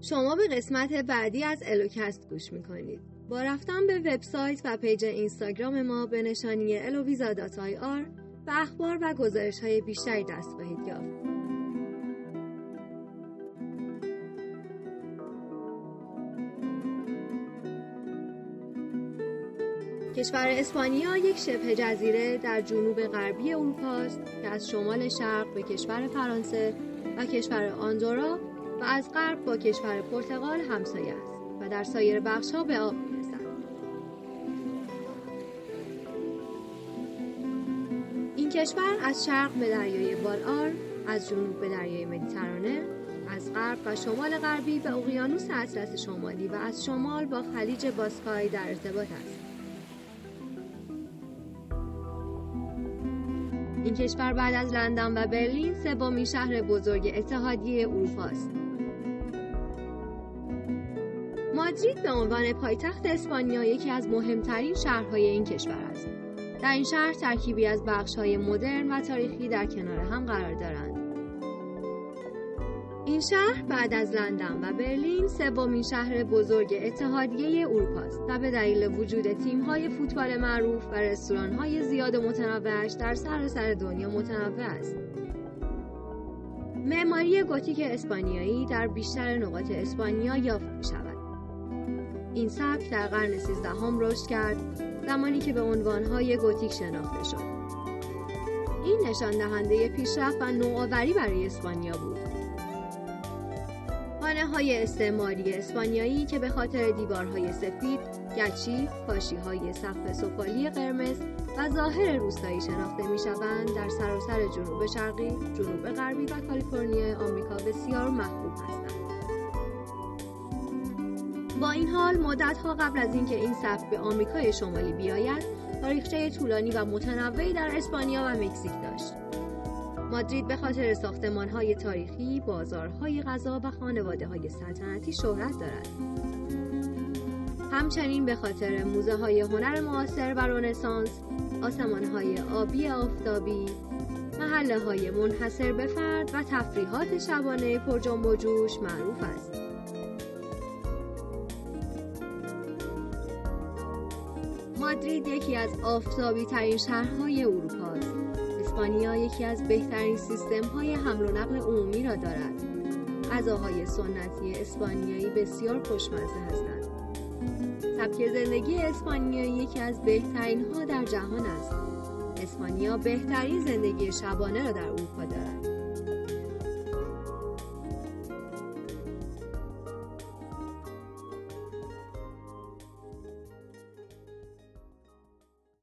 شما به قسمت بعدی از الوکست گوش می‌کنید. با رفتن به وبسایت و پیج اینستاگرام ما به نشانی الوویزا dot ir به اخبار و گزارش های بیشتری دست خواهید یافت. کشور اسپانیا یک شبه جزیره در جنوب غربی اروپا است که از شمال شرق به کشور فرانسه و کشور آندورا و از غرب با کشور پرتغال همسایه است و در سایر بخشها به آب می‌رسد. این کشور از شرق به دریای بالآر، از جنوب به دریای مدیترانه، از غرب و شمال غربی به اقیانوس اطلس شمالی و از شمال با خلیج باسکای در ارتباط است. این کشور بعد از لندن و برلین سومین شهر بزرگ اتحادیه اروپا است. مادرید به عنوان پایتخت اسپانیا یکی از مهمترین شهرهای این کشور است. در این شهر ترکیبی از بخش‌های مدرن و تاریخی در کنار هم قرار دارند. این شهر بعد از لندن و برلین سومین شهر بزرگ اتحادیه اروپا است و به دلیل وجود تیم‌های فوتبال معروف و رستوران‌های زیاد متنوعش در سراسر دنیا متنوع است. معماری گوتیک اسپانیایی در بیشتر نقاط اسپانیا یافت می‌شود. این سبک در قرن سیزدهم رشد کرد زمانی که به عنوانهای گوتیک شناخته شد. این نشان دهنده پیشرفت و نوآوری برای اسپانیا بود. خانه های استعماری اسپانیایی که به خاطر دیوارهای سفید، گچی، کاشی های سقف سفالی قرمز و ظاهر روستایی شناخته می شوند در سراسر جنوب شرقی، جنوب غربی و کالیفرنیا آمریکا بسیار محبوب هستند. با این حال مدتها قبل از اینکه این سبک به آمریکای شمالی بیاید، تاریخچه طولانی و متنوعی در اسپانیا و مکزیک داشت. مادرید به خاطر های تاریخی، بازارهای غذا و خانواده های سلطنتی شهرت دارد. همچنین به خاطر موزه های هنر معاصر و رونسانس، آسمان های آبی آفتابی، محله های منحصر به فرد و تفریحات شبانه پر جنب و جوش معروف است. مادرید یکی از آفتابی ترین شهرهای اروپا است. اسپانیا یکی از بهترین سیستم های حمل و نقل عمومی را دارد. غذاهای سنتی اسپانیایی بسیار خوشمزه هستند. سبک زندگی اسپانیایی یکی از بهترین ها در جهان است. اسپانیا بهترین زندگی شبانه را در اروپا دارد.